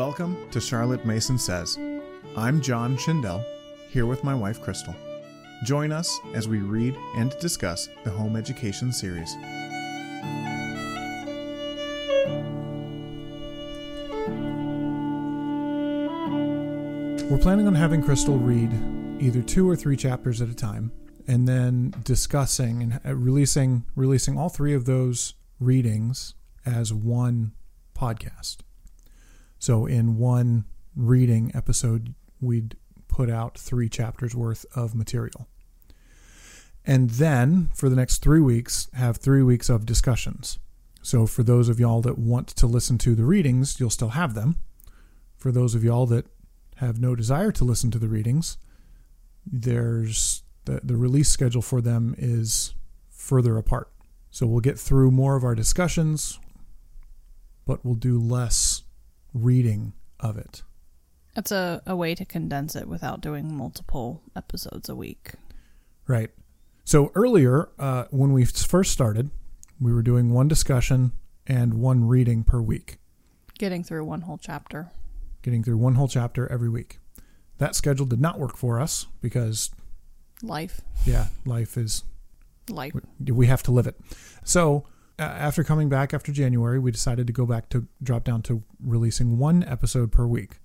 Welcome to Charlotte Mason Says. I'm John Schindel, here with my wife Crystal. Join us as we read and discuss the Home Education series. We're planning on having Crystal read either two or three chapters at a time, and then discussing and releasing releasing all three of those readings as one podcast. So in one reading episode, we'd put out three chapters worth of material. And then for the next three weeks, have three weeks of discussions. So for those of y'all that want to listen to the readings, you'll still have them. For those of y'all that have no desire to listen to the readings, there's the, the release schedule for them is further apart. So we'll get through more of our discussions, but we'll do less reading of it. It's a, a way to condense it without doing multiple episodes a week. Right. So earlier, uh, when we first started, we were doing one discussion and one reading per week, Getting through one whole chapter. getting through one whole chapter every week. That schedule did not work for us because, Life. yeah, life is Life. we have to live it. So Uh, after coming back after January, we decided to go back to drop down to releasing one episode per week.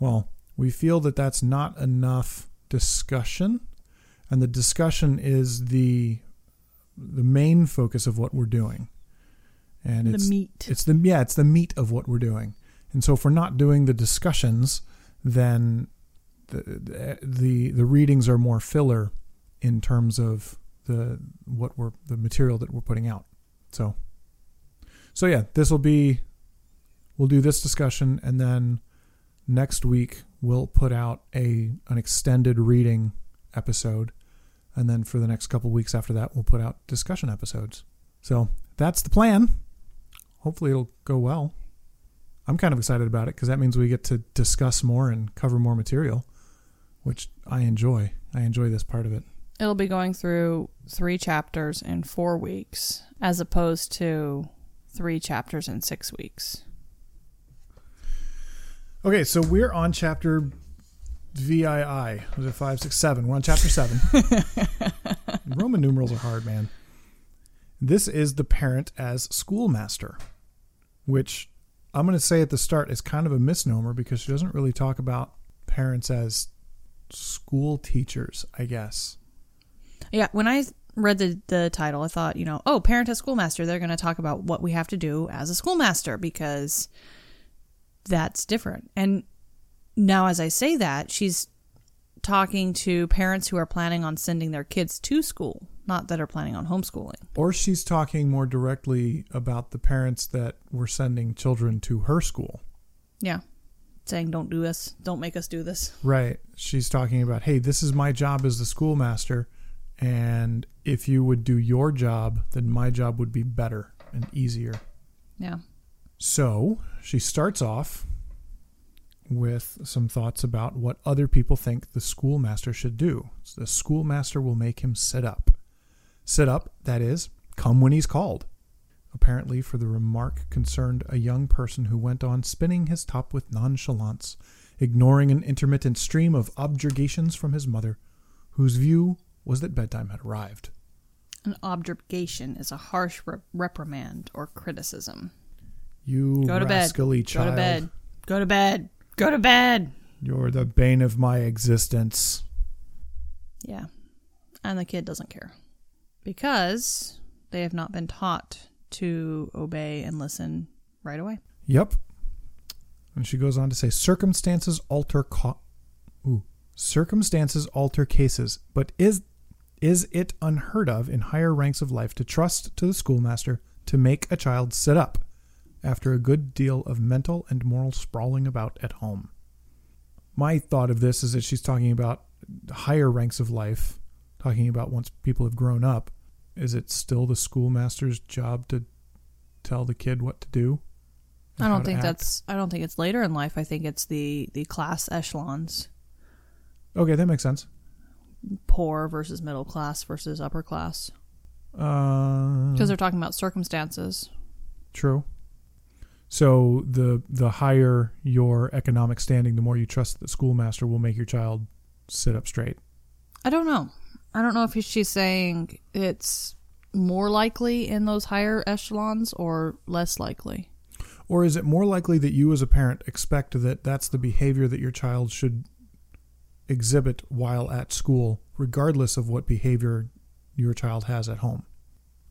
Well, we feel that that's not enough discussion, and the discussion is the the main focus of what we're doing. And it's The it's meat. it's the yeah, it's the meat of what we're doing. And so if we're not doing the discussions, then the the the readings are more filler in terms of the what we're the material that we're putting out. So so yeah, this will be we'll do this discussion and then next week we'll put out a an extended reading episode and then for the next couple weeks after that we'll put out discussion episodes. So that's the plan. Hopefully it'll go well. I'm kind of excited about it because that means we get to discuss more and cover more material, which I enjoy. I enjoy this part of it. It'll be going through three chapters in four weeks, as opposed to three chapters in six weeks. Okay, so we're on chapter VII. Was it five, six, seven? We're on chapter seven. Roman numerals are hard, man. This is the parent as schoolmaster, which I'm going to say at the start is kind of a misnomer because she doesn't really talk about parents as school teachers, I guess. Yeah, when I read the, the title, I thought, you know, oh, parent as schoolmaster, they're going to talk about what we have to do as a schoolmaster because that's different. And now, as I say that, she's talking to parents who are planning on sending their kids to school, not that are planning on homeschooling. Or she's talking more directly about the parents that were sending children to her school. Yeah. Saying, don't do this, don't make us do this. Right. She's talking about, hey, this is my job as the schoolmaster. And if you would do your job, then my job would be better and easier. Yeah. So she starts off with some thoughts about what other people think the schoolmaster should do. The schoolmaster will make him sit up. Sit up, that is, come when he's called. Apparently, for the remark concerned a young person who went on spinning his top with nonchalance, ignoring an intermittent stream of objurgations from his mother, whose view was that bedtime had arrived. An objurgation is a harsh re- reprimand or criticism. You Go to bed. rascally Go to bed. Go to bed. Go to bed. You're the bane of my existence. Yeah. And the kid doesn't care because they have not been taught to obey and listen right away. Yep. And she goes on to say circumstances alter co- Ooh. Circumstances alter cases, but is is it unheard of in higher ranks of life to trust to the schoolmaster to make a child sit up after a good deal of mental and moral sprawling about at home? My thought of this is that she's talking about higher ranks of life, talking about once people have grown up. Is it still the schoolmaster's job to tell the kid what to do? I don't think that's I don't think it's later in life. I think it's the the class echelons. Okay, that makes sense. Poor versus middle class versus upper class. Uh, Because they're talking about circumstances. true. So the the higher your economic standing, the more you trust that the schoolmaster will make your child sit up straight. I don't know. I don't know if she's saying it's more likely in those higher echelons or less likely. Or is it more likely that you as a parent expect that that's the behavior that your child should exhibit while at school, regardless of what behavior your child has at home?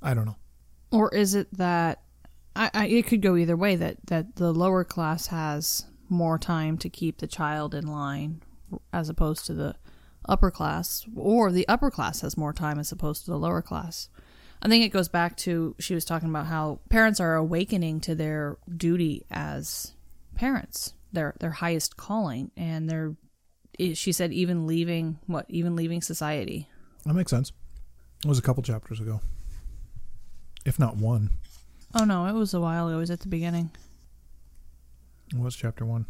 I don't know. Or is it that I, I, it could go either way that, that the lower class has more time to keep the child in line as opposed to the upper class, or the upper class has more time as opposed to the lower class. I think it goes back to she was talking about how parents are awakening to their duty as parents, their their highest calling, and they're. She said even leaving what even leaving society. That makes sense. It was a couple chapters ago, if not one. Oh no, it was a while ago. It was at the beginning. It was chapter one.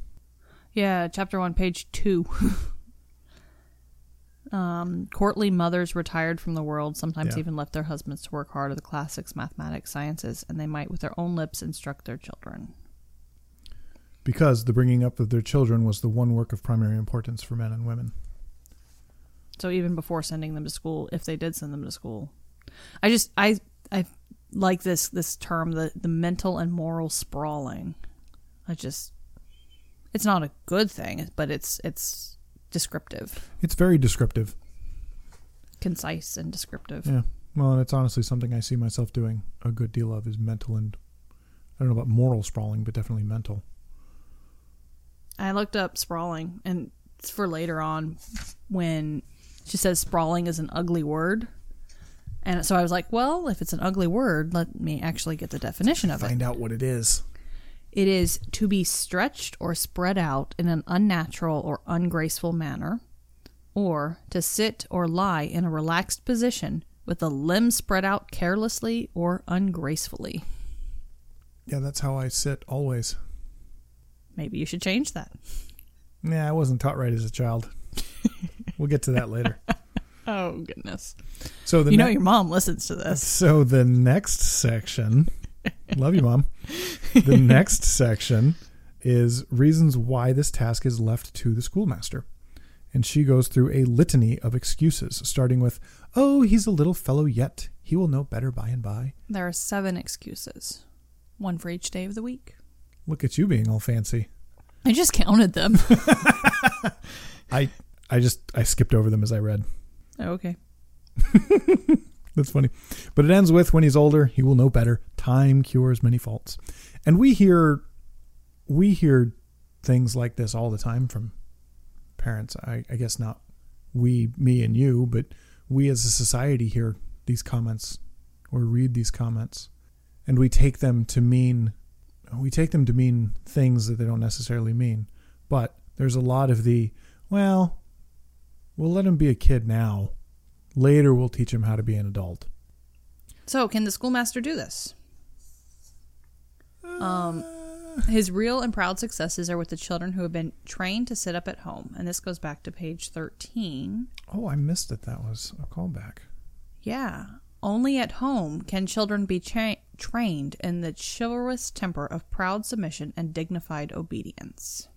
Yeah, chapter one, page two. um, courtly mothers retired from the world sometimes Yeah. even left their husbands to work hard at the classics, mathematics, sciences, and they might with their own lips instruct their children. Because the bringing up of their children was the one work of primary importance for men and women. So even before sending them to school, if they did send them to school, I just I I like this this term the the mental and moral sprawling. I just it's not a good thing, but it's it's descriptive, It's very descriptive. concise and descriptive. Yeah. Well, and it's honestly something I see myself doing a good deal of is mental and I don't know about moral sprawling, but definitely mental. I looked up sprawling, and it's for later on when she says sprawling is an ugly word. And so I was like, well, if it's an ugly word, let me actually get the definition of it. Find out what it is. It is to be stretched or spread out in an unnatural or ungraceful manner, or to sit or lie in a relaxed position with the limbs spread out carelessly or ungracefully. Yeah, that's how I sit always. Maybe you should change that. Yeah, I wasn't taught right as a child. we'll get to that later. Oh, goodness. So the You know your mom listens to this. So the next section, love you, mom. The next section is reasons why this task is left to the schoolmaster. And she goes through a litany of excuses, starting with, Oh, he's a little fellow yet. He will know better by and by. There are seven excuses, one for each day of the week. Look at you being all fancy. I just counted them. I I just I skipped over them as I read. Oh, okay. That's funny. But it ends with when he's older, he will know better. Time cures many faults. And we hear we hear things like this all the time from parents. I, I guess not we, me and you, but we as a society hear these comments or read these comments. And we take them to mean we take them to mean things that they don't necessarily mean. But there's a lot of the, well, we'll let him be a kid now. Later, we'll teach him how to be an adult. So, can the schoolmaster do this? Um, his real and proud successes are with the children who have been trained to sit up at home. And this goes back to page 13. Oh, I missed it. That was a callback. Yeah. Only at home can children be cha- trained in the chivalrous temper of proud submission and dignified obedience.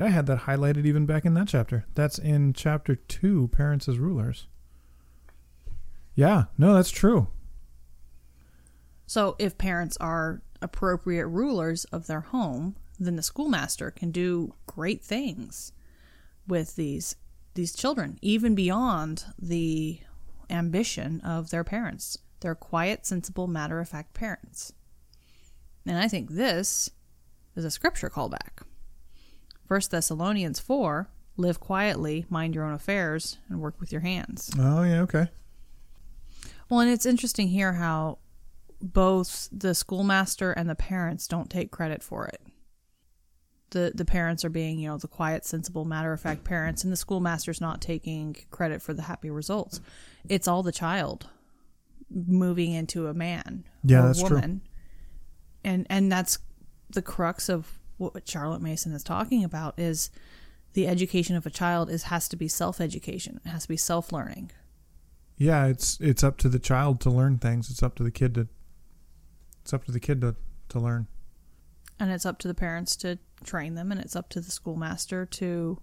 I had that highlighted even back in that chapter. That's in chapter two, Parents as Rulers. Yeah, no, that's true. So, if parents are appropriate rulers of their home, then the schoolmaster can do great things with these these children, even beyond the ambition of their parents. They're quiet, sensible, matter of fact parents. And I think this is a scripture callback. First Thessalonians four, live quietly, mind your own affairs, and work with your hands. Oh, yeah, okay. Well, and it's interesting here how both the schoolmaster and the parents don't take credit for it. The the parents are being, you know, the quiet, sensible, matter of fact parents, and the schoolmaster's not taking credit for the happy results. It's all the child moving into a man Yeah, or that's true. woman. And and that's the crux of what Charlotte Mason is talking about is the education of a child is has to be self education. It has to be self learning. Yeah, it's it's up to the child to learn things. It's up to the kid to it's up to the kid to, to learn. And it's up to the parents to train them, and it's up to the schoolmaster to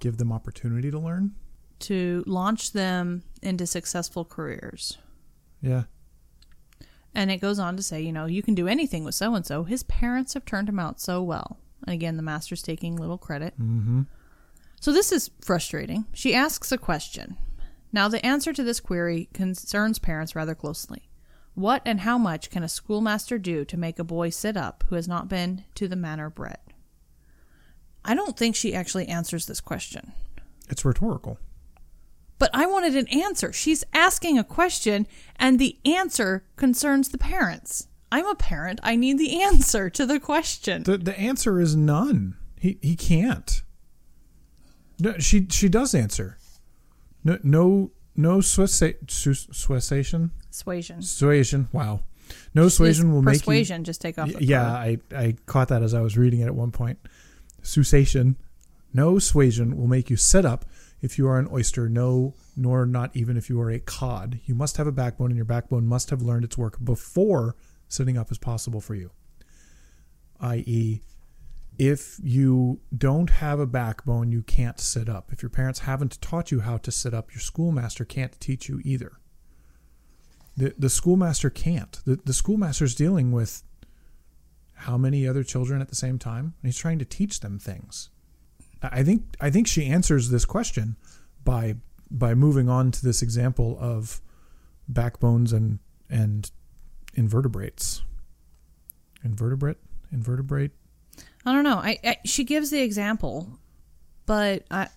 Give them opportunity to learn. to launch them into successful careers. Yeah. And it goes on to say, you know, you can do anything with so and so. His parents have turned him out so well. And again, the master's taking little credit. Mm-hmm. So this is frustrating. She asks a question. Now, the answer to this query concerns parents rather closely. What and how much can a schoolmaster do to make a boy sit up who has not been to the manner bred? I don't think she actually answers this question. It's rhetorical. But I wanted an answer. She's asking a question, and the answer concerns the parents. I'm a parent. I need the answer to the question. The the answer is none. He he can't. No, she she does answer. No no no suessa- su- suessation Suasion. suasion. Wow, no suasion will make you. persuasion. Just take off. Yeah. I, I caught that as I was reading it at one point. Susation, no suasion will make you sit up if you are an oyster, no, nor not even if you are a cod. You must have a backbone, and your backbone must have learned its work before sitting up is possible for you. I.e., if you don't have a backbone, you can't sit up. If your parents haven't taught you how to sit up, your schoolmaster can't teach you either. The, the schoolmaster can't. The, the schoolmaster's dealing with how many other children at the same time? And he's trying to teach them things. I think I think she answers this question by by moving on to this example of backbones and and invertebrates. Invertebrate, invertebrate. I don't know. I, I she gives the example, but I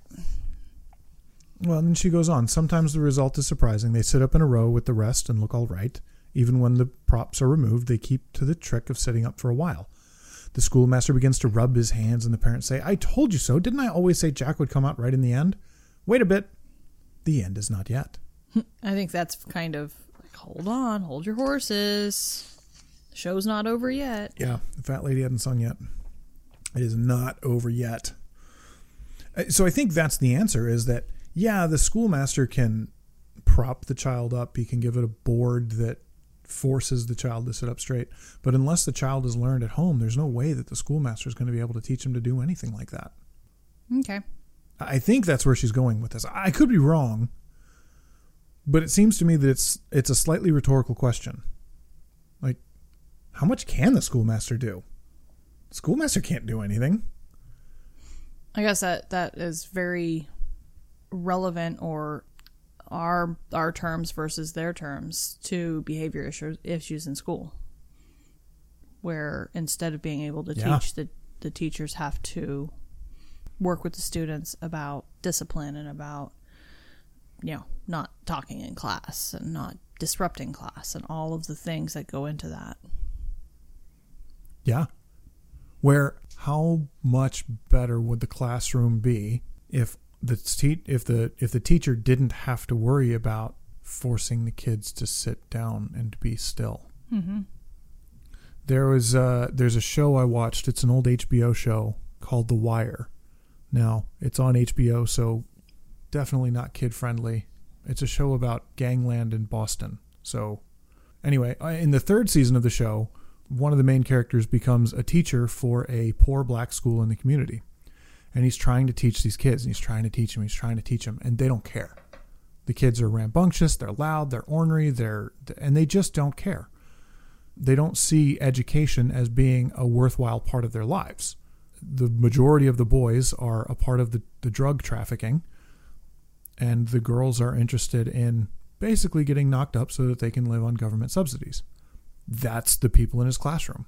Well, then she goes on. Sometimes the result is surprising. They sit up in a row with the rest and look all right. Even when the props are removed, they keep to the trick of sitting up for a while. The schoolmaster begins to rub his hands, and the parents say, I told you so. Didn't I always say Jack would come out right in the end? Wait a bit. The end is not yet. I think that's kind of like hold on, hold your horses. The show's not over yet. Yeah, the fat lady hadn't sung yet. It is not over yet. Uh, So I think that's the answer is that, yeah, the schoolmaster can prop the child up. He can give it a board that forces the child to sit up straight. But unless the child has learned at home, there's no way that the schoolmaster is going to be able to teach him to do anything like that. Okay. I think that's where she's going with this. I could be wrong, but it seems to me that it's it's a slightly rhetorical question. Like, how much can the schoolmaster do? Schoolmaster can't do anything. I guess that that is very relevant or our our terms versus their terms to behavior issues issues in school. Where instead of being able to Yeah. teach the the teachers have to work with the students about discipline and about you know, not talking in class and not disrupting class and all of the things that go into that. Yeah. Where how much better would the classroom be if the te- if the if the teacher didn't have to worry about forcing the kids to sit down and to be still? Mm-hmm. There was uh, there's a show I watched. It's an old HBO show called The Wire. Now it's on HBO, so definitely not kid friendly. It's a show about gangland in Boston. So anyway, in the third season of the show, one of the main characters becomes a teacher for a poor black school in the community, and he's trying to teach these kids. And he's trying to teach them. He's trying to teach them, and they don't care. The kids are rambunctious. They're loud. They're ornery. They're and they just don't care they don't see education as being a worthwhile part of their lives. The majority of the boys are a part of the, the drug trafficking, and the girls are interested in basically getting knocked up so that they can live on government subsidies. That's the people in his classroom.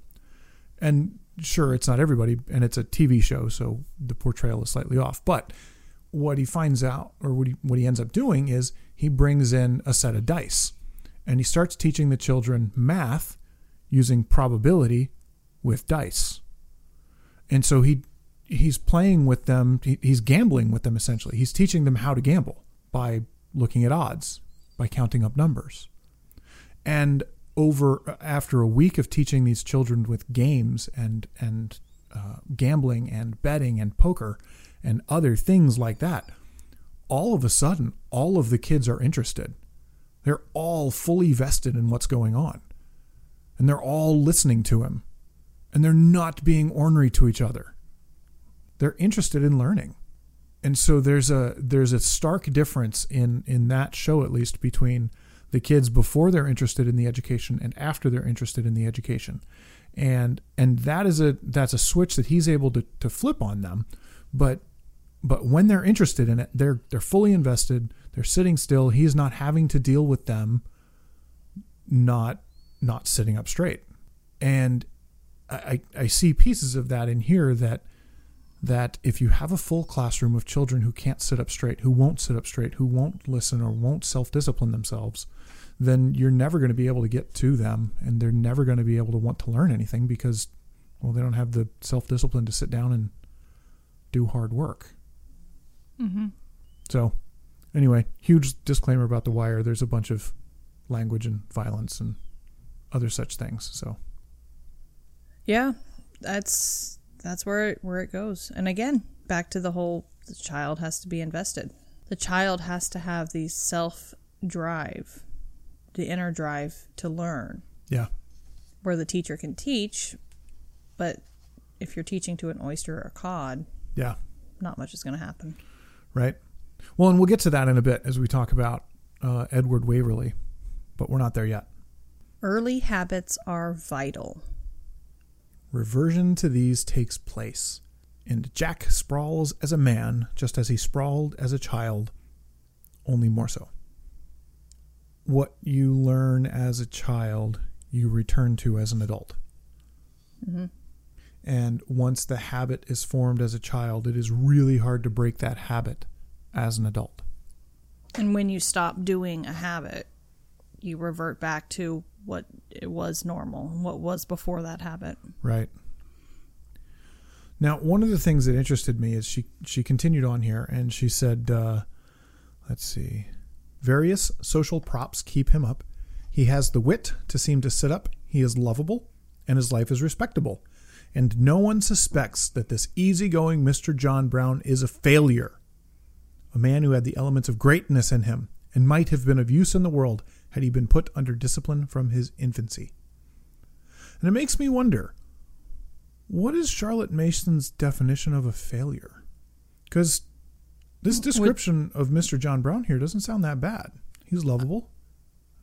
And sure, it's not everybody, and it's a TV show, so the portrayal is slightly off. But what he finds out, or what he, what he ends up doing, is he brings in a set of dice and he starts teaching the children math using probability with dice. And so he he's playing with them, he, he's gambling with them essentially. He's teaching them how to gamble by looking at odds, by counting up numbers. And over after a week of teaching these children with games and and uh, gambling and betting and poker and other things like that, all of a sudden, all of the kids are interested. They're all fully vested in what's going on and they're all listening to him and they're not being ornery to each other. They're interested in learning. And so there's a there's a stark difference in in that show at least between the kids before they're interested in the education and after they're interested in the education. And and that is a that's a switch that he's able to, to flip on them. But but when they're interested in it, they're they're fully invested, they're sitting still, he's not having to deal with them not not sitting up straight. And I, I see pieces of that in here that that if you have a full classroom of children who can't sit up straight, who won't sit up straight, who won't listen or won't self discipline themselves, then you're never going to be able to get to them and they're never going to be able to want to learn anything because, well, they don't have the self discipline to sit down and do hard work. Mm-hmm. So, anyway, huge disclaimer about The Wire. There's a bunch of language and violence and other such things. So, Yeah, that's that's where it, where it goes. And again, back to the whole the child has to be invested. The child has to have the self drive, the inner drive to learn. yeah. Where the teacher can teach, but if you're teaching to an oyster or a cod, Yeah. not much is going to happen. Right. Well, and we'll get to that in a bit as we talk about uh, Edward Waverley, but we're not there yet. Early habits are vital. Reversion to these takes place, and Jack sprawls as a man just as he sprawled as a child, only more so. What you learn as a child, you return to as an adult. Mm-hmm. And once the habit is formed as a child, it is really hard to break that habit as an adult. And when you stop doing a habit, you revert back to what it was normal, what was before that habit. Right. Now, one of the things that interested me is she she continued on here and she said, uh, "Let's see, various social props keep him up. He has the wit to seem to sit up. He is lovable, and his life is respectable. And no one suspects that this easygoing Mister John Brown is a failure. A man who had the elements of greatness in him and might have been of use in the world had he been put under discipline from his infancy." And it makes me wonder what is Charlotte Mason's definition of a failure? Because this description of Mr. John Brown here doesn't sound that bad. He's lovable,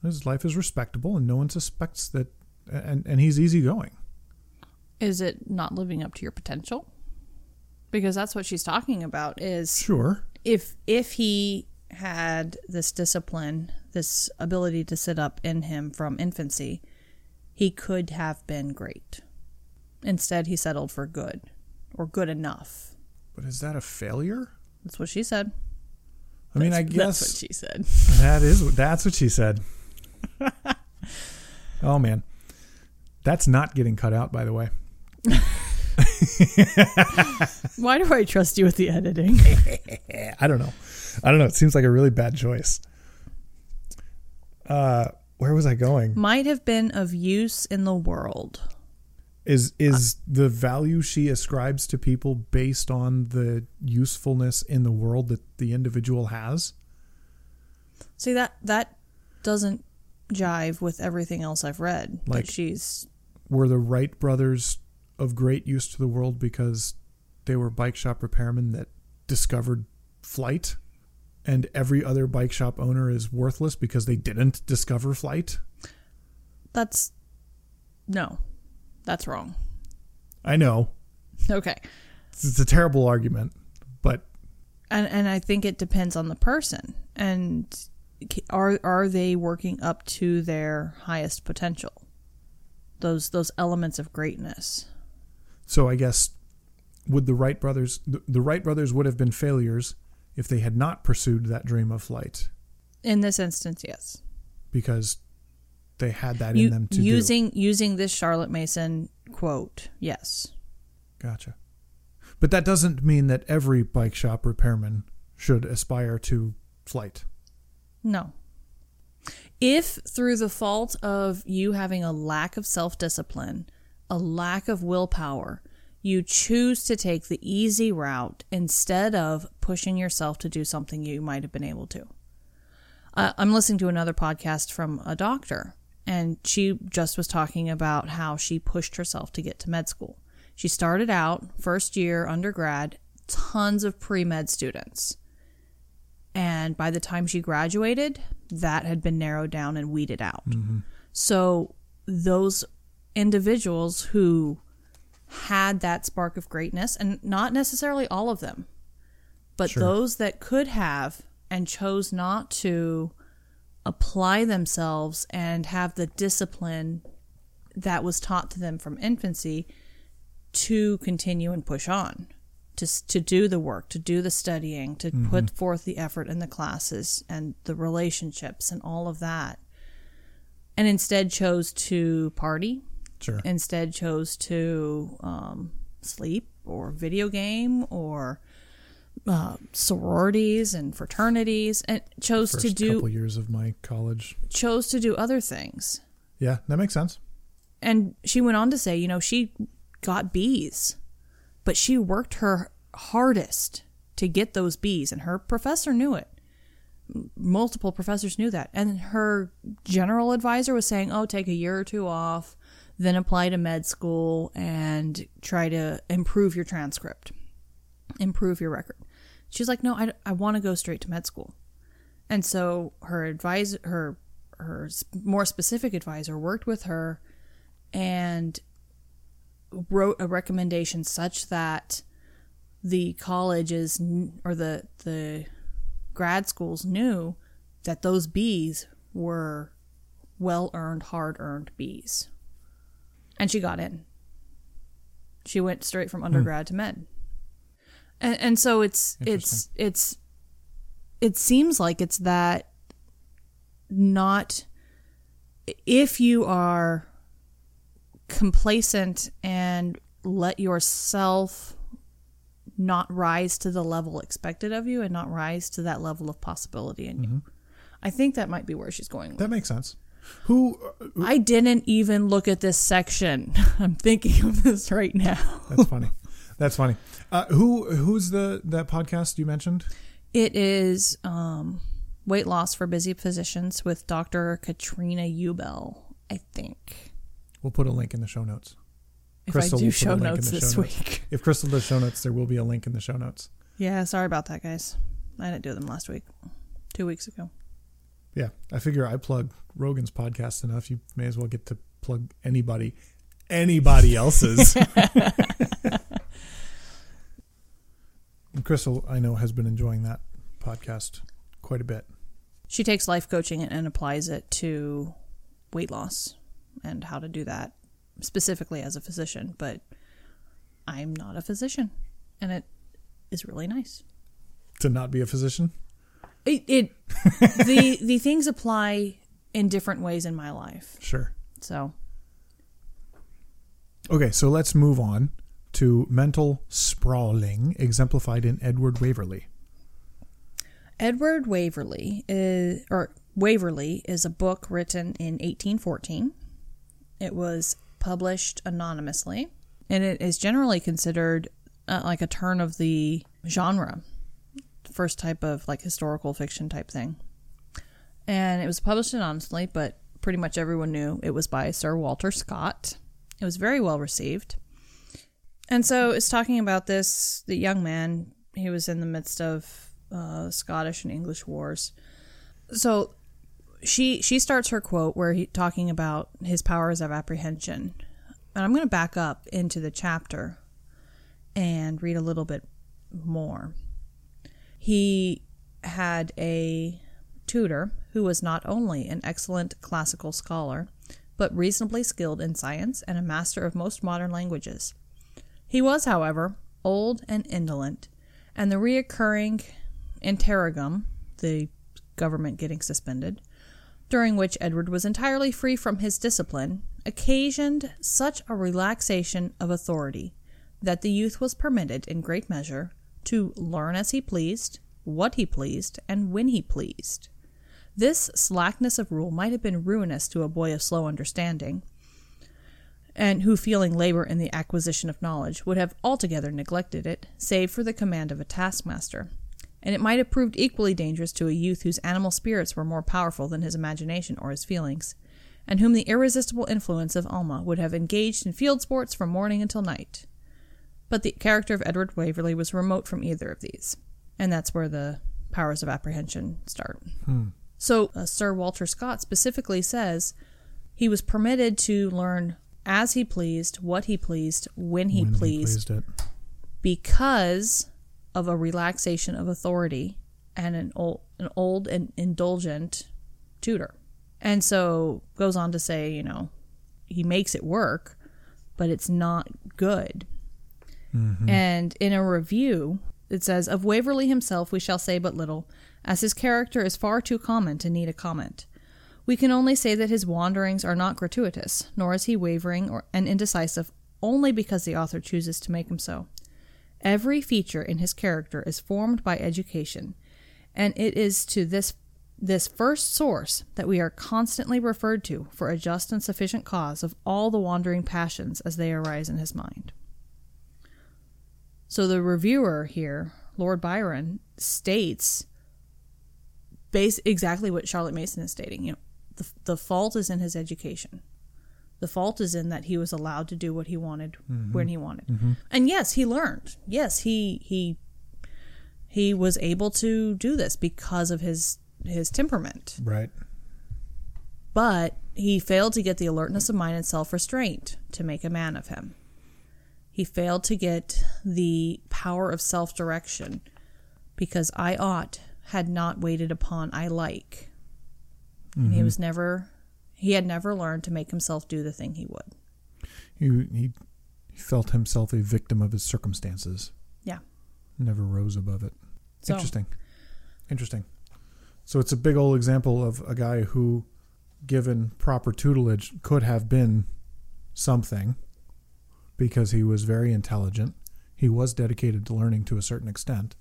his life is respectable, and no one suspects that, and, and he's easygoing. Is it not living up to your potential? Because that's what she's talking about is Sure. if if he had this discipline, this ability to sit up in him from infancy, he could have been great. Instead, he settled for good or good enough. But is that a failure? That's what she said. I mean, I guess that's what she said. that is that's what she said. oh man, that's not getting cut out, by the way. Why do I trust you with the editing? I don't know. I don't know. It seems like a really bad choice. Uh, where was I going? Might have been of use in the world. Is is the value she ascribes to people based on the usefulness in the world that the individual has? See that that doesn't jive with everything else I've read. Like- she's Were the Wright brothers of great use to the world because they were bike shop repairmen that discovered flight? And every other bike shop owner is worthless because they didn't discover flight? that's no. That's wrong. I know. Okay. It's a terrible argument, but and and I think it depends on the person and are are they working up to their highest potential those those elements of greatness So I guess would the Wright brothers the, the Wright brothers would have been failures if they had not pursued that dream of flight in this instance yes because they had that You- in them to using using this Charlotte Mason quote yes. Gotcha. But that doesn't mean that every bike shop repairman should aspire to flight. no if through the fault of you having a lack of self-discipline a lack of willpower you choose to take the easy route instead of pushing yourself to do something you might have been able to. Uh, I'm listening to another podcast from a doctor, And she just was talking about how she pushed herself to get to med school. She started out first year undergrad, tons of pre med students. And by the time she graduated, that had been narrowed down and weeded out. Mm-hmm. So those individuals who had that spark of greatness, and not necessarily all of them, but Sure. those that could have and chose not to apply themselves and have the discipline that was taught to them from infancy to continue and push on to to do the work to do the studying to put forth the effort in the classes and the relationships and all of that. And instead chose to party. Sure. instead chose to um, sleep or video game or uh, sororities and fraternities and chose First to do couple years of my college. chose to do other things Yeah, that makes sense. and she went on to say you know she got B's but she worked her hardest to get those B's and her professor knew it multiple professors knew that and her general advisor was saying oh take a year or two off then apply to med school and try to improve your transcript improve your record she's like no i, I want to go straight to med school and so her advisor her her more specific advisor worked with her and wrote a recommendation such that the colleges or the the grad schools knew that those B's were well earned, hard earned B's. And she got in. She went straight from undergrad hmm. to med. And and so it's it's it's it seems like it's that not if you are complacent and let yourself not rise to the level expected of you and not rise to that level of possibility in you. Mm-hmm. I think that might be where she's going. with That makes sense. Uh, who? I didn't even look at this section. I'm thinking of this right now. That's funny. That's funny. Uh, who? Who's the that podcast you mentioned? It is um, weight loss for busy physicians with Dr. Katrina Ubell, I think. We'll put a link in the show notes. If Crystal I do will put a show notes the this notes. week. If Crystal does show notes, there will be a link in the show notes. Yeah, sorry about that, guys. I didn't do them last week. Two weeks ago. Yeah, I figure I plug Rogan's podcast enough. You may as well get to plug anybody, anybody else's. And Crystal, I know, has been enjoying that podcast quite a bit. She takes life coaching and applies it to weight loss and how to do that specifically as a physician. But I'm not a physician, and it is really nice. To not be a physician, It, it the the things apply in different ways in my life. sure. So Okay, so let's move on to mental sprawling, exemplified in Edward Waverley. Edward Waverley is or Waverley is a book written in 1814. It was published anonymously, and it is generally considered uh, like a turn of the genre, first type of like historical fiction type thing. And it was published anonymously, but pretty much everyone knew it was by Sir Walter Scott. It was very well received. And so it's talking about this the young man. He was in the midst of uh, Scottish and English wars. So she she starts her quote where he talking about his powers of apprehension. And I'm going to back up into the chapter and read a little bit more. He had a tutor who was not only an excellent classical scholar, but reasonably skilled in science and a master of most modern languages. He was, however, old and indolent, and the reoccurring interregnum, the government getting suspended, during which Edward was entirely free from his discipline, occasioned such a relaxation of authority that the youth was permitted, in great measure, to learn as he pleased, what he pleased, and when he pleased. This slackness of rule might have been ruinous to a boy of slow understanding, and who, feeling labor in the acquisition of knowledge, would have altogether neglected it, save for the command of a taskmaster. And it might have proved equally dangerous to a youth whose animal spirits were more powerful than his imagination or his feelings, and whom the irresistible influence of Alma would have engaged in field sports from morning until night. But the character of Edward Waverley was remote from either of these, and that's where the powers of apprehension start. So, uh, Sir Walter Scott specifically says he was permitted to learn as he pleased, what he pleased, when he When pleased, it. because of a relaxation of authority and an old, an old and indulgent tutor. And so goes on to say, you know, he makes it work, but it's not good. Mm-hmm. And in a review, it says, Of Waverley himself we shall say but little, as his character is far too common to need a comment. We can only say that his wanderings are not gratuitous, nor is he wavering or, and indecisive only because the author chooses to make him so. Every feature in his character is formed by education, and it is to this this first source that we are constantly referred to for a just and sufficient cause of all the wandering passions as they arise in his mind. So the reviewer here, Lord Byron, states base exactly what Charlotte Mason is stating. You know, the the fault is in his education. The fault is in that he was allowed to do what he wanted mm-hmm. when he wanted. Mm-hmm. And yes, he learned. Yes, he he he was able to do this because of his his temperament. Right. But he failed to get the alertness of mind and self restraint to make a man of him. He failed to get the power of self direction because I ought had not waited upon I like. And he mm-hmm. was never he had never learned to make himself do the thing he would. He, he he felt himself a victim of his circumstances. Yeah. Never rose above it. So- Interesting. Interesting. So it's a big old example of a guy who, given proper tutelage, could have been something because he was very intelligent. He was dedicated to learning to a certain extent.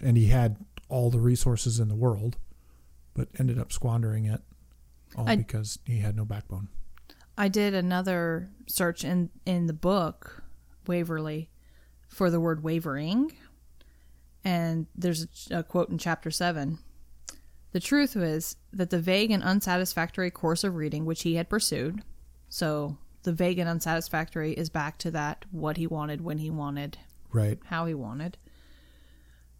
And he had all the resources in the world, but ended up squandering it all I- because he had no backbone. I did another search in in the book Waverley for the word wavering, and there's a, a quote in chapter seven. The truth was that the vague and unsatisfactory course of reading which he had pursued, so the vague and unsatisfactory is back to that what he wanted, when he wanted, Right. how he wanted,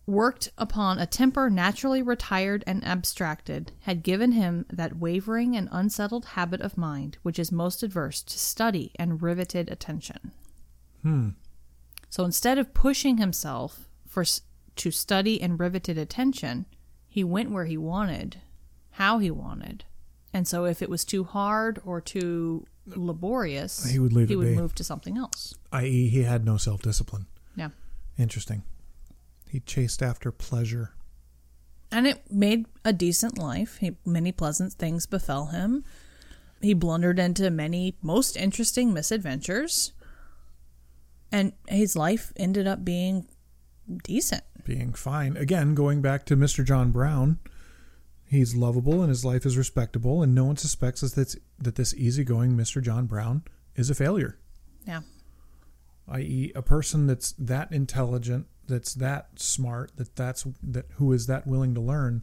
worked upon a temper naturally retired and abstracted, had given him that wavering and unsettled habit of mind which is most adverse to study and riveted attention. Hmm. So instead of pushing himself for to study and riveted attention, he went where he wanted, how he wanted. And so if it was too hard or too laborious, He would leave he it would be. move to something else. I.e., he had no self discipline. Yeah. Interesting. He chased after pleasure. and it made a decent life. He, many pleasant things befell him. He blundered into many most interesting misadventures, and his life ended up being decent. being fine. Again, going back to Mr. John Brown, he's lovable and his life is respectable, and no one suspects that that this easygoing Mr. John Brown is a failure. Yeah, I.e., a person that's that intelligent, that's that smart, that that's that who is that willing to learn,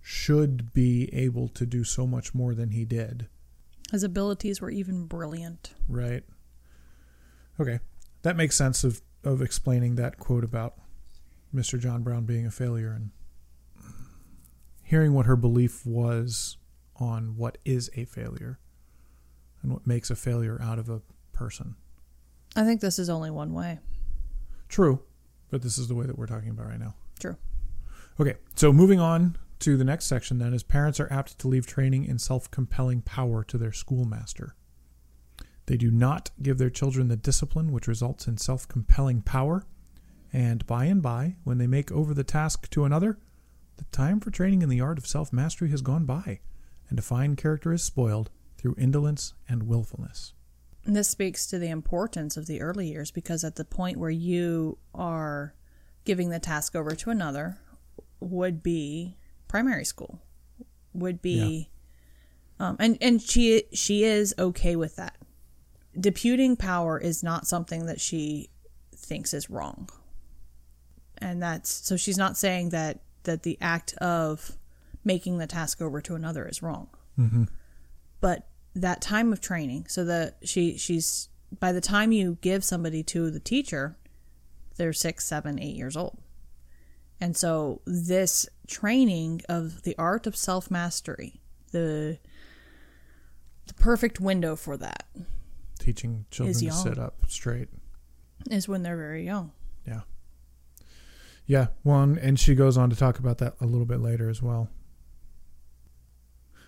should be able to do so much more than he did. his abilities were even brilliant. Right. Okay. That makes sense of, of explaining that quote about Mr. John Brown being a failure and hearing what her belief was on what is a failure and what makes a failure out of a person. I think this is only one way. True, but this is the way that we're talking about right now. True. Okay, so moving on to the next section then is parents are apt to leave training in self-compelling power to their schoolmaster. They do not give their children the discipline which results in self-compelling power, and by and by, when they make over the task to another, the time for training in the art of self-mastery has gone by, and a fine character is spoiled through indolence and willfulness. This speaks to the importance of the early years because at the point where you are giving the task over to another would be primary school would be um, and and she she is okay with that. Deputing power is not something that she thinks is wrong. And that's so she's not saying that that the act of making the task over to another is wrong. Mm-hmm. but that time of training, so that she she's by the time you give somebody to the teacher, they're six, seven, eight years old. And so this training of the art of self mastery, the the perfect window for that Teaching children to sit up straight. is when they're very young. Yeah. Yeah. One, and she goes on to talk about that a little bit later as well.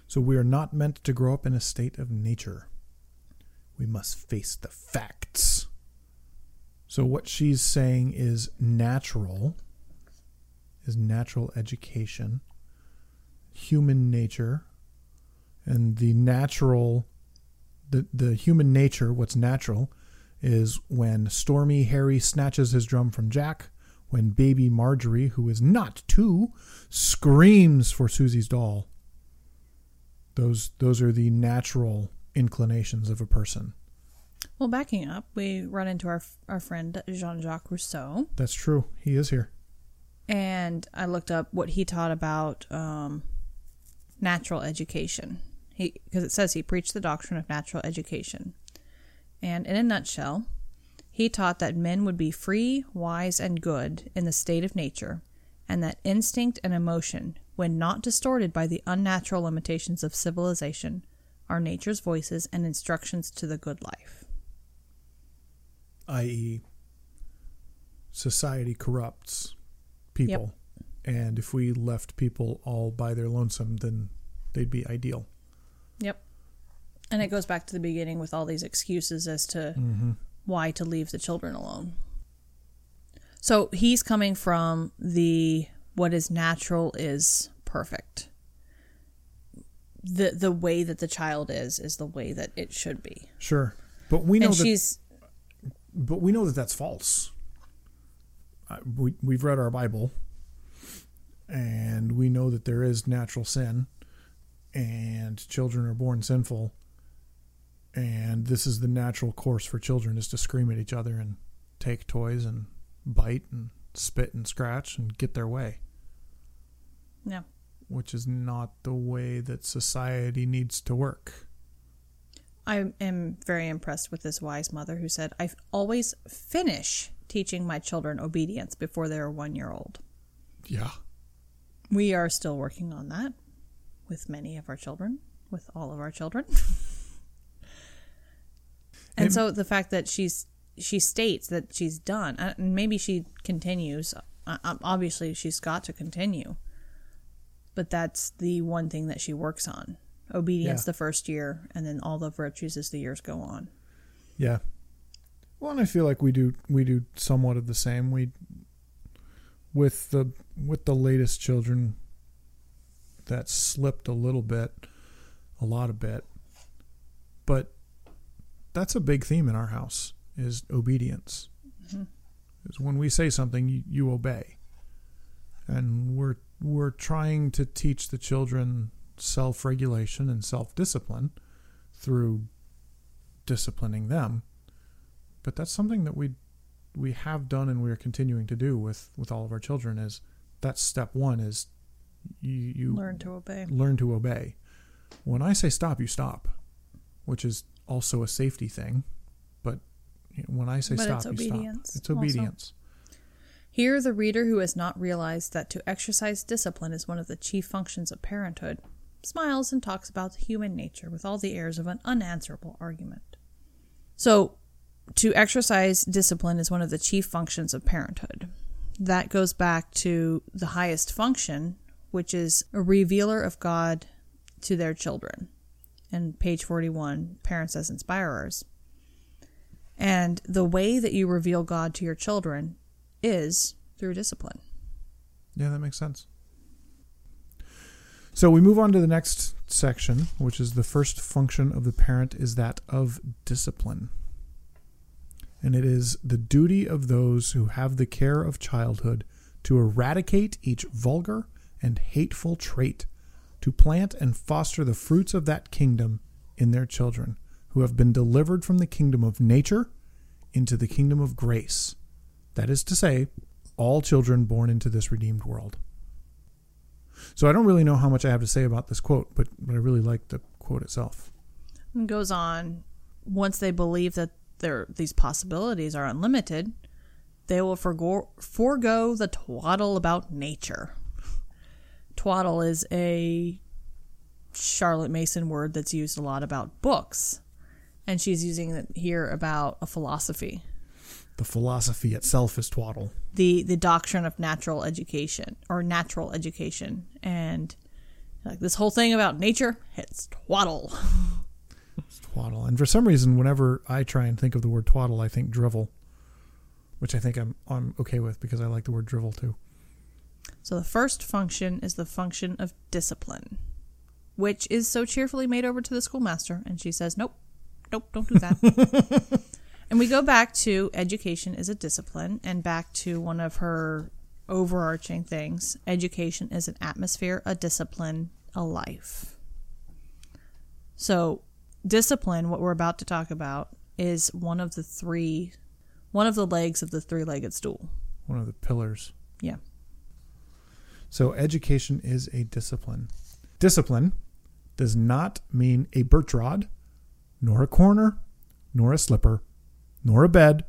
So we are not meant to grow up in a state of nature. We must face the facts. So what she's saying is natural is natural education, human nature, and the natural the the human nature, what's natural is when Stormy Harry snatches his drum from Jack, when baby Marjorie, who is not two, screams for Susie's doll. Those those are the natural inclinations of a person. Well, backing up, we run into our our friend Jean Jacques Rousseau, That's true. He is here. and I looked up what he taught about um, natural education. He because it says he preached the doctrine of natural education, and in a nutshell, he taught that men would be free, wise, and good in the state of nature, and that instinct and emotion, when not distorted by the unnatural limitations of civilization, are nature's voices and instructions to the good life. i.e., society corrupts people. And if we left people all by their lonesome, then they'd be ideal. Yep. And it goes back to the beginning with all these excuses as to Mm-hmm. why to leave the children alone. So he's coming from the what is natural is perfect. The the way that the child is is the way that it should be. Sure. But we know and that she's but we know that that's false. Uh, we, we've read our Bible, and we know that there is natural sin, and children are born sinful, and this is the natural course for children is to scream at each other and take toys and bite and spit and scratch and get their way, yeah. which is not the way that society needs to work. I am very impressed with this wise mother who said, I always finish teaching my children obedience before they are one year old. Yeah. We are still working on that with many of our children, with all of our children. and It- so the fact that she's she states that she's done, uh, and maybe she continues. uh, Obviously, she's got to continue, but that's the one thing that she works on: obedience Yeah. the first year, and then all the virtues as the years go on. Yeah. Well, and I feel like we do we do somewhat of the same. We with the with the latest children that slipped a little bit, a lot of bit. But that's a big theme in our house is obedience. Mm-hmm. Is when we say something you, you obey. And we're we're trying to teach the children self-regulation and self-discipline through disciplining them. But that's something that we we have done and we are continuing to do with with all of our children is that's step one is you, you Learn to obey. learn to obey. When i say stop you stop which is also a safety thing. But when i say But stop it's you obedience stop it's obedience Here, the reader who has not realized that to exercise discipline is one of the chief functions of parenthood smiles and talks about human nature with all the airs of an unanswerable argument. So, to exercise discipline is one of the chief functions of parenthood. That goes back to the highest function, which is a revealer of God to their children. And page 41, Parents as Inspirers. And the way that you reveal God to your children is through discipline. Yeah, that makes sense. So we move on to the next section, which is the first function of the parent is that of discipline. And it is the duty of those who have the care of childhood to eradicate each vulgar and hateful trait, to plant and foster the fruits of that kingdom in their children, who have been delivered from the kingdom of nature into the kingdom of grace. That is to say, all children born into this redeemed world. So I don't really know how much I have to say about this quote, but, but I really like the quote itself. and goes on once they believe that there these possibilities are unlimited, they will forgo, forego the twaddle about nature. Twaddle is a Charlotte Mason word that's used a lot about books, and she's using it here about a philosophy. The philosophy itself is twaddle. The the doctrine of natural education or natural education, and like this whole thing about nature, it's twaddle. It's twaddle. And for some reason, whenever I try and think of the word twaddle, I think drivel, which I think I'm I'm okay with because I like the word drivel too. So the first function is the function of discipline, which is so cheerfully made over to the schoolmaster, and she says, "Nope, nope, don't do that." and we go back to education is a discipline, and back to one of her overarching things: education is an atmosphere, a discipline, a life. So, discipline, what we're about to talk about, is one of the three, one of the legs of the three-legged stool. One of the pillars. Yeah. So education is a discipline. Discipline does not mean a birch rod, nor a corner, nor a slipper, nor a bed,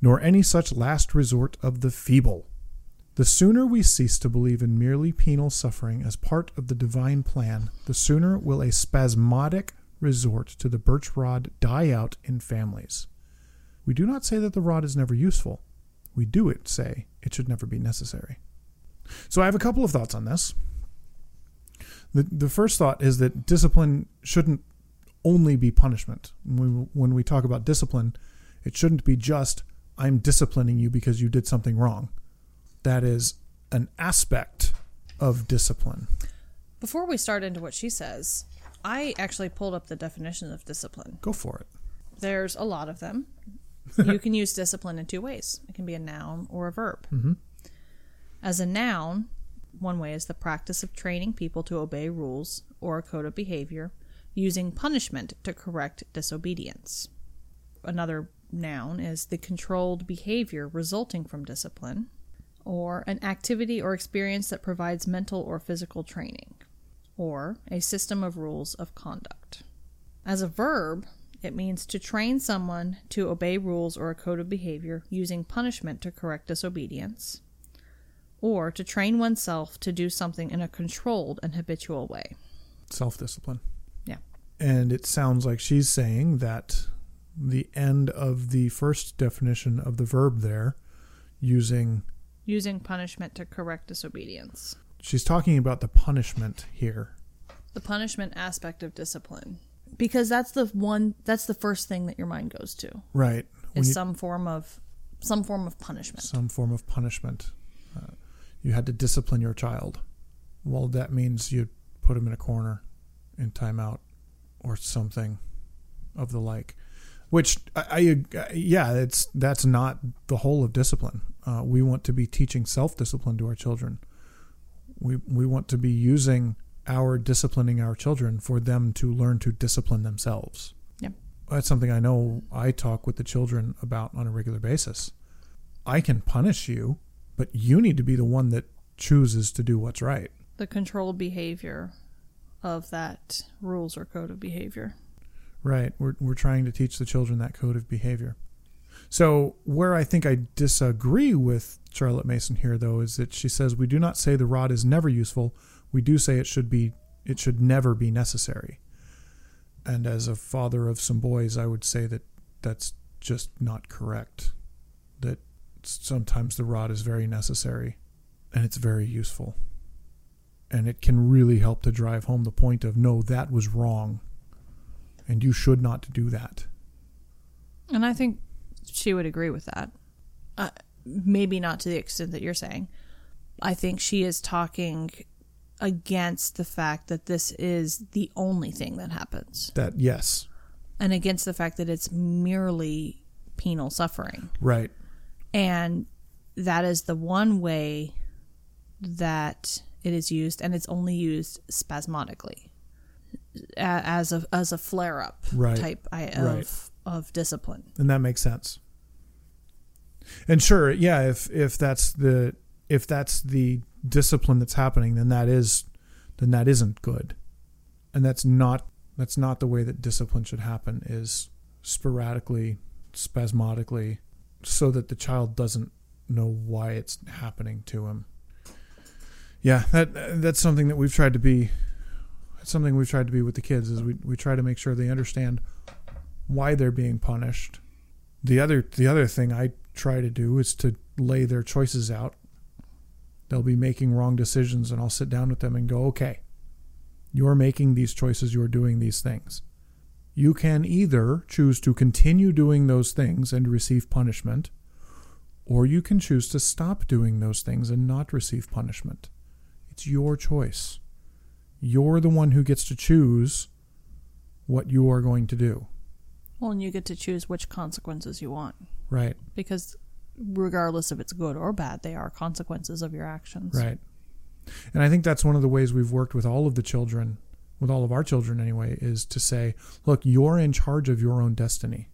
nor any such last resort of the feeble. The sooner we cease to believe in merely penal suffering as part of the divine plan, the sooner will a spasmodic resort to the birch rod die out in families. We do not say that the rod is never useful. We do it say it should never be necessary. So I have a couple of thoughts on this. The the first thought is that discipline shouldn't only be punishment. When we, when we talk about discipline, it shouldn't be just I'm disciplining you because you did something wrong. That is an aspect of discipline. Before we start into what she says, I actually pulled up the definition of discipline. Go for it. There's a lot of them. you can use discipline in two ways it can be a noun or a verb. Mhm. As a noun, one way is the practice of training people to obey rules or a code of behavior using punishment to correct disobedience. Another noun is the controlled behavior resulting from discipline or an activity or experience that provides mental or physical training or a system of rules of conduct. As a verb, it means to train someone to obey rules or a code of behavior using punishment to correct disobedience, or to train oneself to do something in a controlled and habitual way. Self discipline. Yeah. And it sounds like she's saying that the end of the first definition of the verb there, using, Using punishment to correct disobedience. she's talking about the punishment here. The punishment aspect of discipline. Because that's the one that's the first thing that your mind goes to. Right. When Is you- some form of some form of punishment. some form of punishment. Uh, you had to discipline your child. Well, that means you put him in a corner in timeout or something of the like. Which I, I yeah, it's that's not the whole of discipline. Uh, we want to be teaching self discipline to our children. We we want to be using our disciplining our children for them to learn to discipline themselves. Yep. That's something I know I talk with the children about on a regular basis. I can punish you, but you need to be the one that chooses to do what's right. the controlled behavior of that rules or code of behavior. Right. We're, we're trying to teach the children that code of behavior. So, where I think I disagree with Charlotte Mason here, though, is that she says we do not say the rod is never useful. We do say it should be, it should never be necessary. And as a father of some boys, I would say that that's just not correct. That sometimes the rod is very necessary and it's very useful. And it can really help to drive home the point of no, that was wrong and you should not do that. And I think she would agree with that. Uh, maybe not to the extent that you're saying. I think she is talking against the fact that this is the only thing that happens That yes, and against the fact that it's merely penal suffering. right, And that is the one way that it is used, and it's only used spasmodically as a as a flare up Right. type of Right. of discipline. and that makes sense. And sure, yeah, if if that's the if that's the discipline that's happening, then that is then that isn't good, and that's not That's not the way that discipline should happen is sporadically, spasmodically, so that the child doesn't know why it's happening to him. Yeah, that that's something that we've tried to be it's something we've tried to be with the kids is we, we try to make sure they understand why they're being punished. The other the other thing I try to do is to lay their choices out. They'll be making wrong decisions and I'll sit down with them and go, "Okay, you're making these choices, you're doing these things. You can either choose to continue doing those things and receive punishment, or you can choose to stop doing those things and not receive punishment. It's your choice. You're the one who gets to choose what you are going to do. Well, and you get to choose which consequences you want. Right. Because regardless if it's good or bad, they are consequences of your actions. Right. And I think that's one of the ways we've worked with all of the children, with all of our children anyway, is to say, look, you're in charge of your own destiny.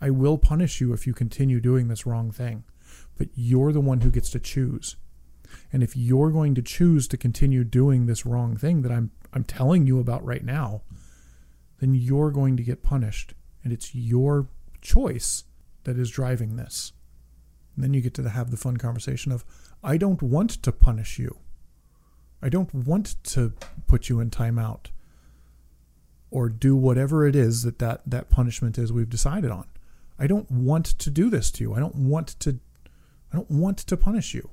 I will punish you if you continue doing this wrong thing, but you're the one who gets to choose. And if you're going to choose to continue doing this wrong thing that I'm I'm telling you about right now, then you're going to get punished. And it's your choice that is driving this. And then you get to have the fun conversation of, I don't want to punish you. I don't want to put you in timeout or do whatever it is that, that that punishment is we've decided on. I don't want to do this to you. I don't want to I don't want to punish you.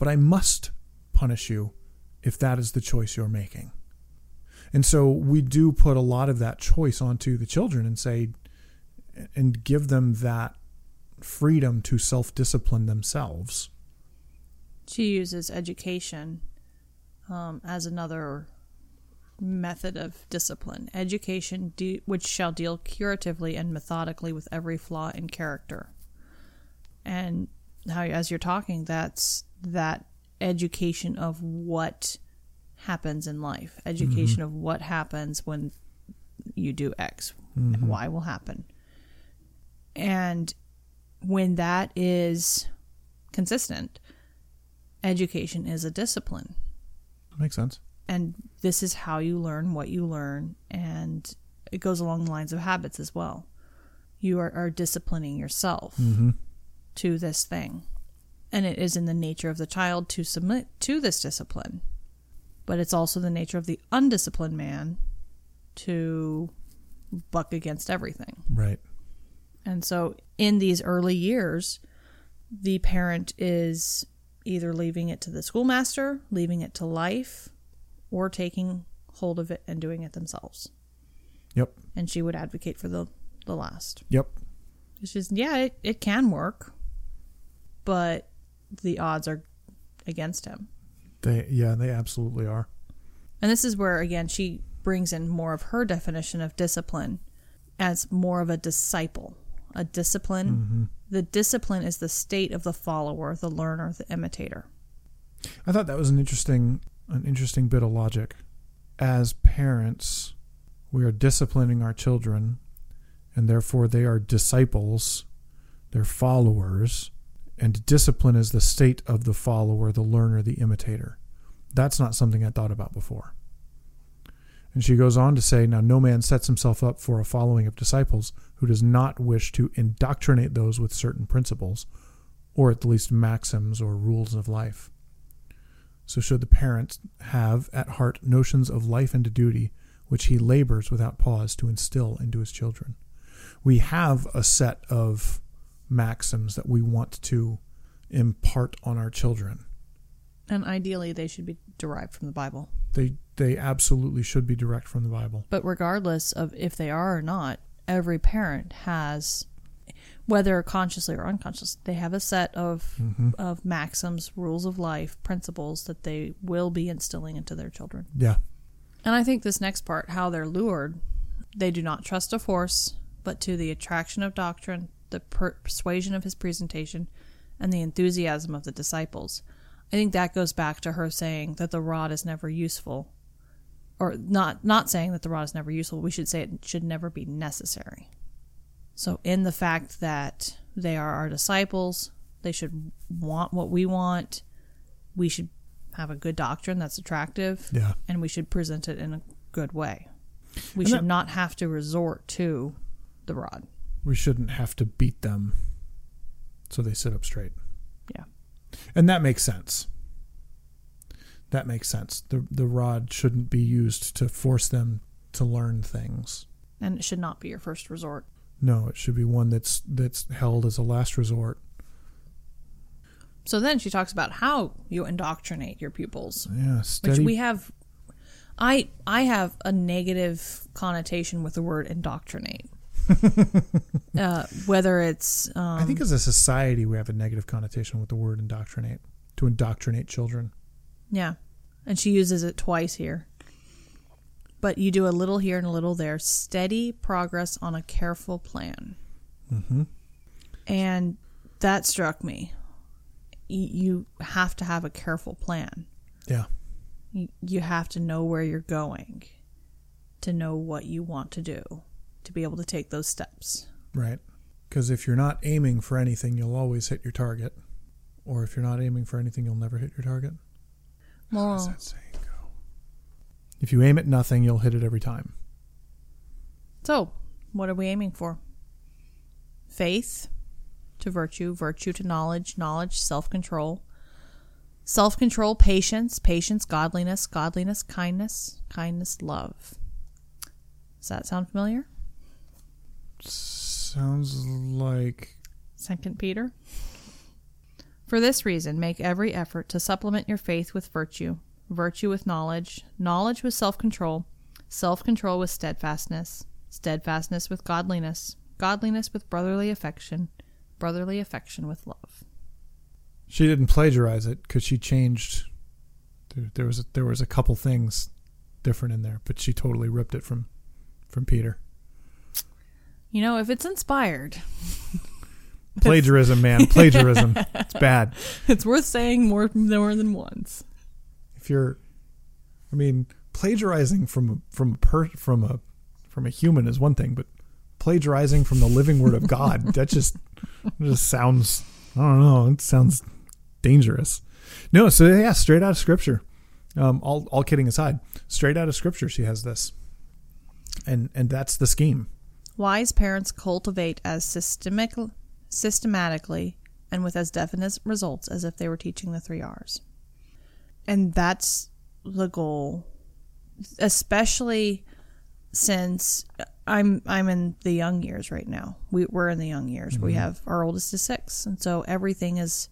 But I must punish you if that is the choice you're making. And so we do put a lot of that choice onto the children and say and give them that freedom to self-discipline themselves. She uses education um, as another method of discipline. Education, de- which shall deal curatively and methodically with every flaw in character. And how, as you're talking, that's that education of what happens in life, education mm-hmm. of what happens when you do X, mm-hmm. Y will happen. And when that is consistent, education is a discipline. Makes sense. And this is how you learn what you learn. And it goes along the lines of habits as well. You are, are disciplining yourself mm-hmm. to this thing. And it is in the nature of the child to submit to this discipline. But it's also the nature of the undisciplined man to buck against everything. Right. And so in these early years, the parent is either leaving it to the schoolmaster, leaving it to life, or taking hold of it and doing it themselves. Yep. And she would advocate for the the last. Yep. It's just yeah, it, it can work, but the odds are against him. They yeah, they absolutely are. And this is where again she brings in more of her definition of discipline as more of a disciple. A discipline. Mm-hmm. The discipline is the state of the follower, the learner, the imitator. I thought that was an interesting an interesting bit of logic. As parents, we are disciplining our children, and therefore they are disciples, they're followers, and discipline is the state of the follower, the learner, the imitator. That's not something I thought about before. And she goes on to say, Now no man sets himself up for a following of disciples who does not wish to indoctrinate those with certain principles, or at the least maxims or rules of life. So should the parent have at heart notions of life and duty which he labors without pause to instill into his children. We have a set of maxims that we want to impart on our children. And ideally, they should be derived from the Bible. They they absolutely should be direct from the Bible. But regardless of if they are or not, every parent has, whether consciously or unconsciously, they have a set of mm-hmm. of maxims, rules of life, principles that they will be instilling into their children. Yeah. And I think this next part, how they're lured, they do not trust a force, but to the attraction of doctrine, the persuasion of his presentation, and the enthusiasm of the disciples. I think that goes back to her saying that the rod is never useful, or not not saying that the rod is never useful. We should say it should never be necessary. So, in the fact that they are our disciples, they should want what we want. We should have a good doctrine that's attractive, yeah, and we should present it in a good way. We And should that- not have to resort to the rod. We shouldn't have to beat them so they sit up straight. Yeah. And that makes sense. That makes sense. The the rod shouldn't be used to force them to learn things. And it should not be your first resort. No, it should be one that's that's held as a last resort. So then she talks about how you indoctrinate your pupils, Yeah, which we have. I I have a negative connotation with the word indoctrinate. uh, whether it's um, I think as a society we have a negative connotation with the word indoctrinate. To indoctrinate children. Yeah. And she uses it twice here. But you do a little here and a little there. Steady progress on a careful plan. Mm-hmm. And that struck me. You have to have a careful plan. Yeah. You you have to know where you're going to know what you want to do, to be able to take those steps. Right. Because if you're not aiming for anything, you'll always hit your target. Or if you're not aiming for anything, you'll never hit your target. How does that saying go? If you aim at nothing, you'll hit it every time. so what are we aiming for? Faith to virtue, virtue to knowledge, knowledge, self control, self control, patience, patience, godliness, godliness, kindness, kindness, love. Does that sound familiar? Sounds like Second Peter. For this reason, make every effort to supplement your faith with virtue, virtue with knowledge, knowledge with self control, self control with steadfastness, steadfastness with godliness, godliness with brotherly affection, brotherly affection with love. she didn't plagiarize it because she changed. There, there was a, there was a couple things different in there, but she totally ripped it from from Peter. You know, if it's inspired, Plagiarism, man, plagiarism. It's bad. it's worth saying more more than once. If you're, I mean, plagiarizing from from a per, from a from a human is one thing, but plagiarizing from the living word of God that just just sounds I don't know. It sounds dangerous. No, so yeah, straight out of scripture. Um, all all kidding aside, straight out of scripture, she has this, and and that's the scheme. Wise parents cultivate as systemic, systematically and with as definite results as if they were teaching the three R's. And that's the goal, especially since I'm I'm in the young years right now. We we're in the young years. We mm-hmm. have our oldest is six, and so everything is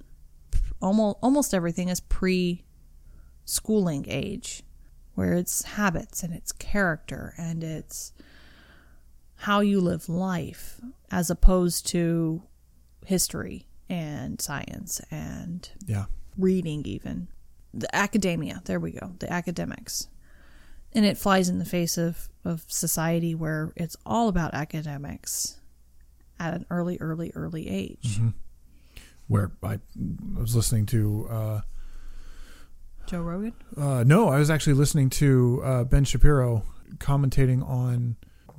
almost almost everything is pre schooling age, where it's habits and it's character and it's how you live life as opposed to history and science and Yeah, reading even. The academia there we go the academics. And it flies in the face of, of society where it's all about academics at an early early early age. Where I was listening to. Uh, joe rogan? Uh, no, I was actually listening to uh, Ben Shapiro commentating on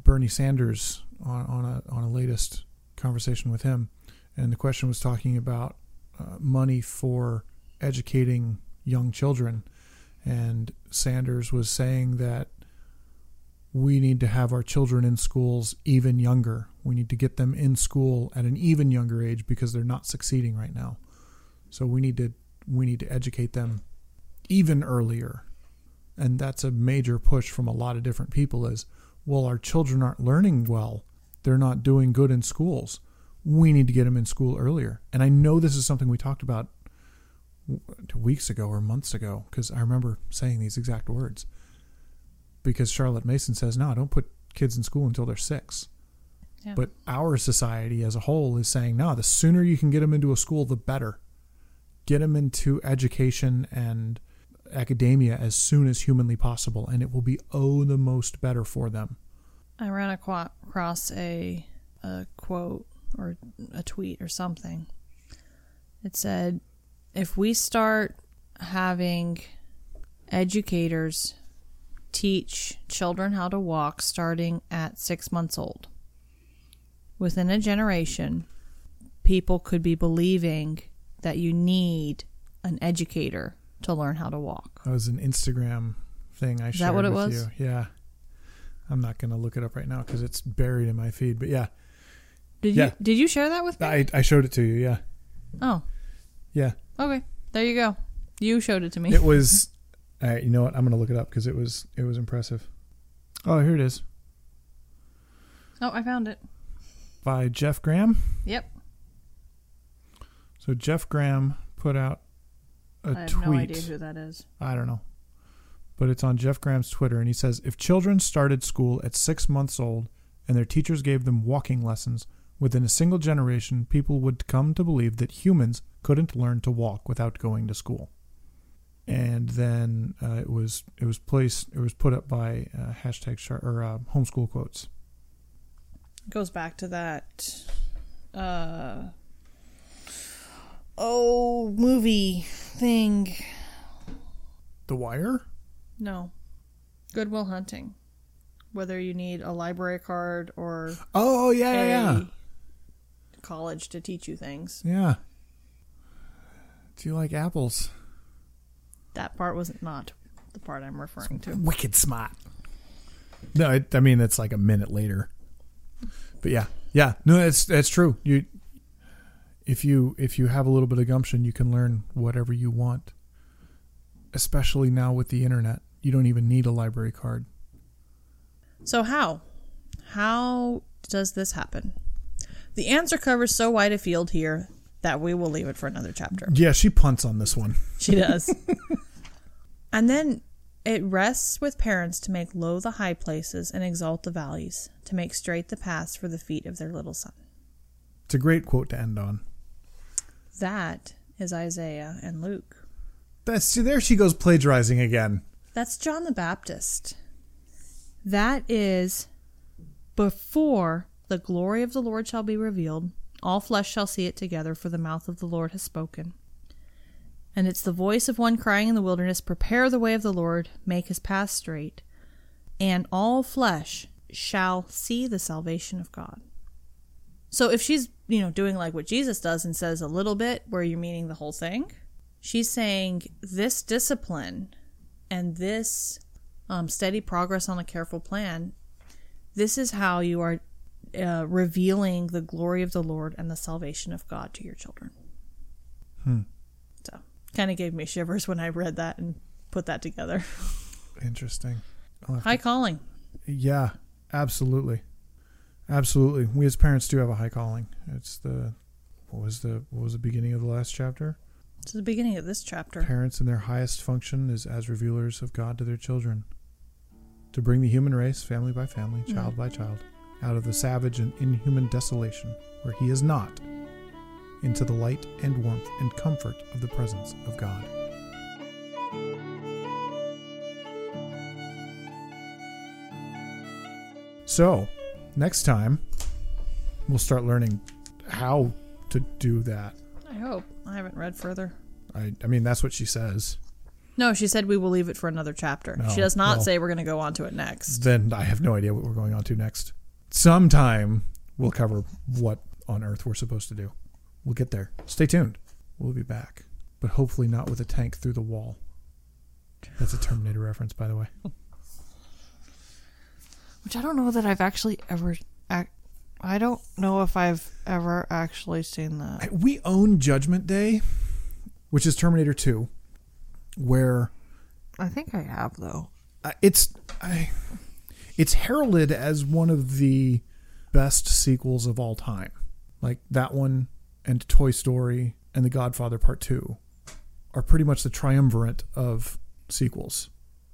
Bernie Sanders on, on a on a latest conversation with him, and the question was talking about uh, money for educating young children, and Sanders was saying that we need to have our children in schools even younger. We need to get them in school at an even younger age because they're not succeeding right now. So we need to we need to educate them even earlier. And that's a major push from a lot of different people is, well, our children aren't learning well. They're not doing good in schools. We need to get them in school earlier. And I know this is something we talked about weeks ago or months ago because I remember saying these exact words. Because Charlotte Mason says, no, don't put kids in school until they're six. Yeah. But our society as a whole is saying, no, the sooner you can get them into a school, the better. Get them into education and academia as soon as humanly possible, and it will be oh the most better for them. I ran across a a quote or a tweet or something. It said, "If we start having educators teach children how to walk starting at six months old, within a generation, people could be believing that you need an educator to learn how to walk." That was an Instagram thing I shared that what it with was? you. Yeah. I'm not going to look it up right now because it's buried in my feed. But yeah, Did Yeah. you did you share that with me? I, I showed it to you. Yeah. oh, Yeah. okay. There you go. You showed it to me. It was. All right. You know what? I'm going to look it up because it was it was impressive. Oh, here it is oh, I found it. by Jeff Graham. Yep. So Jeff Graham put out a I have tweet. no idea who that is. I don't know. But it's on Jeff Graham's Twitter, and he says if children started school at six months old and their teachers gave them walking lessons, within a single generation, people would come to believe that humans couldn't learn to walk without going to school. And then uh, it was it was placed it was put up by uh, hashtag or uh, homeschool quotes. goes back to that uh oh movie thing The Wire. no Good Will Hunting whether you need a library card or Oh, oh yeah yeah yeah college to teach you things yeah. Do you like apples? that part was not the part i'm referring to wicked smart. No, it, I mean it's like a minute later. But yeah, yeah, no, that's that's true. You, if you if you have a little bit of gumption, you can learn whatever you want. Especially now with the internet, you don't even need a library card. so how how does this happen the answer covers so wide a field here that we will leave it for another chapter Yeah, she punts on this one. She does. and then it rests with parents to make low the high places and exalt the valleys, to make straight the paths for the feet of their little son. It's a great quote to end on. That is Isaiah and Luke. That's see, there she goes plagiarizing again. That's John the Baptist. That is before the glory of the Lord shall be revealed. All flesh shall see it together, for the mouth of the Lord has spoken. And it's the voice of one crying in the wilderness, Prepare the way of the Lord, make his path straight. And all flesh shall see the salvation of God. So if she's, you know, doing like what Jesus does and says a little bit where you're meaning the whole thing, she's saying this discipline and this um, steady progress on a careful plan, this is how you are uh, revealing the glory of the Lord and the salvation of God to your children. Hmm. So, kind of gave me shivers when I read that and put that together. Interesting. High calling. yeah, absolutely, absolutely. We as parents do have a high calling. It's the what was the what was the beginning of the last chapter? It's the beginning of this chapter. Parents in their highest function is as revealers of God to their children. To bring the human race, family by family, mm-hmm. child by child, out of the savage and inhuman desolation where he is not, into the light and warmth and comfort of the presence of God. So, next time, we'll start learning how to do that. I hope. I haven't read further. I, I mean, that's what she says. No, she said we will leave it for another chapter. No, she does not well- say we're going to go on to it next. then I have no idea what we're going on to next. Sometime we'll cover what on earth we're supposed to do. We'll get there. Stay tuned. We'll be back, but hopefully not with a tank through the wall. That's a Terminator reference, by the way. Which I don't know that I've actually ever. Ac- I don't know if I've ever actually seen that. We own Judgment Day, which is Terminator 2, where I think I have though. uh, it's I, it's heralded as one of the best sequels of all time. Like that one and Toy Story and The Godfather Part 2 are pretty much the triumvirate of sequels.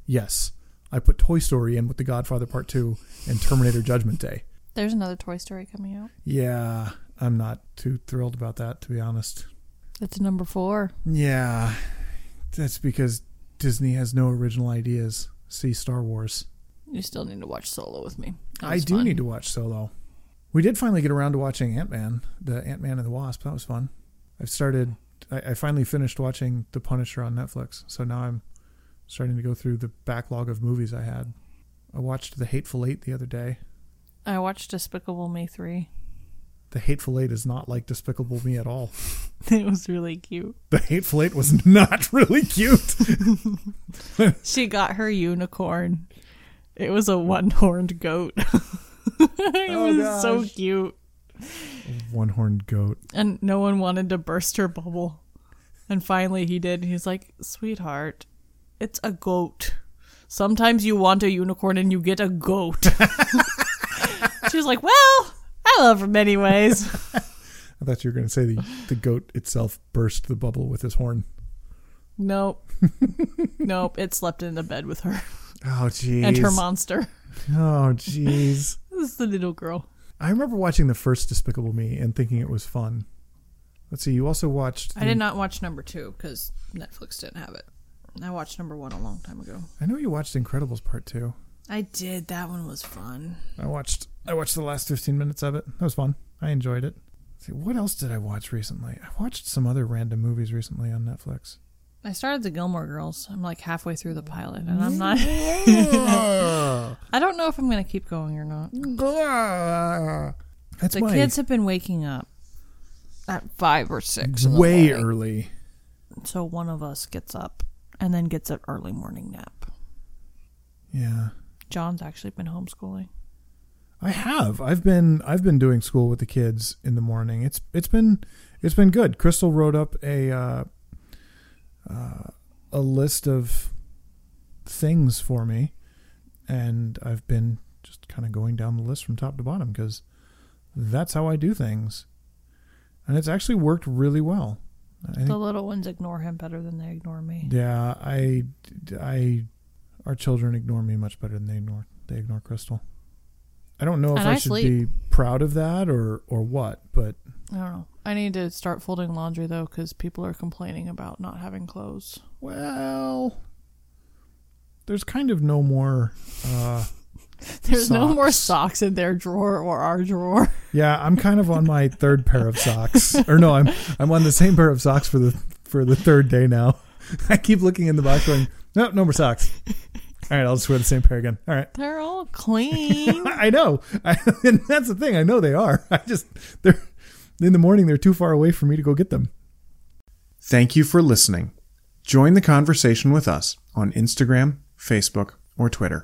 Yes, I put Toy Story in with The Godfather Part 2 and Terminator Judgment Day. There's another Toy Story coming out. Yeah, I'm not too thrilled about that to be honest. It's number four. Yeah, that's because Disney has no original ideas. See Star Wars. You still need to watch Solo with me. I do fun. need to watch Solo. We did finally get around to watching Ant Man, the Ant Man and the Wasp. That was fun. I've started. I, I finally finished watching The Punisher on Netflix, so now I'm starting to go through the backlog of movies I had. I watched The Hateful Eight the other day. I watched Despicable Me three. The Hateful Eight is not like Despicable Me at all. it was really cute. The Hateful Eight was not really cute. She got her unicorn, It was a one horned goat. it Oh, was so cute. One horned goat. And no one wanted to burst her bubble. And finally he did. He's like, Sweetheart, it's a goat. Sometimes you want a unicorn and you get a goat. she was like, Well, I love him anyways. I thought you were going to say the, the goat itself burst the bubble with his horn. Nope. nope. It slept in the bed with her Oh, jeez. and her monster. Oh, jeez. This is the little girl. I remember watching the first Despicable Me and thinking it was fun. Let's see. You also watched. I did not watch number two because Netflix didn't have it. I watched number one a long time ago. I know you watched Incredibles Part Two. I did. That one was fun. I watched. I watched the last fifteen minutes of it. That was fun. I enjoyed it. Let's see, what else did I watch recently? I watched some other random movies recently on Netflix. I started the Gilmore Girls. I'm like halfway through the pilot, and I'm not. I don't know if I'm going to keep going or not. That's The my kids have been waking up, At five or six. way early. so one of us gets up and then gets an early morning nap. Yeah. John's actually been homeschooling. I have. I've been I've been doing school with the kids in the morning. It's it's been it's been good. Crystal wrote up a uh, uh, a list of things for me, and I've been just kind of going down the list from top to bottom because that's how I do things, and it's actually worked really well. Think The little ones ignore him better than they ignore me. yeah, I, I, our children ignore me much better than they ignore they ignore Crystal. I don't know if And I, I should be proud of that or or what, but I don't know. I need to start folding laundry though, because people are complaining about not having clothes. well, there's kind of no more. Uh, There's no more Socks. socks in their drawer or our drawer. yeah, I'm kind of on my third pair of socks, or no, I'm I'm on the same pair of socks for the for the third day now. I keep looking in the box, going, no, no more socks. All right, I'll just wear the same pair again. All right. They're all clean. I know, I, and that's the thing. I know they are. I just they're in the morning. They're too far away for me to go get them. Thank you for listening. Join the conversation with us on Instagram, Facebook, or Twitter.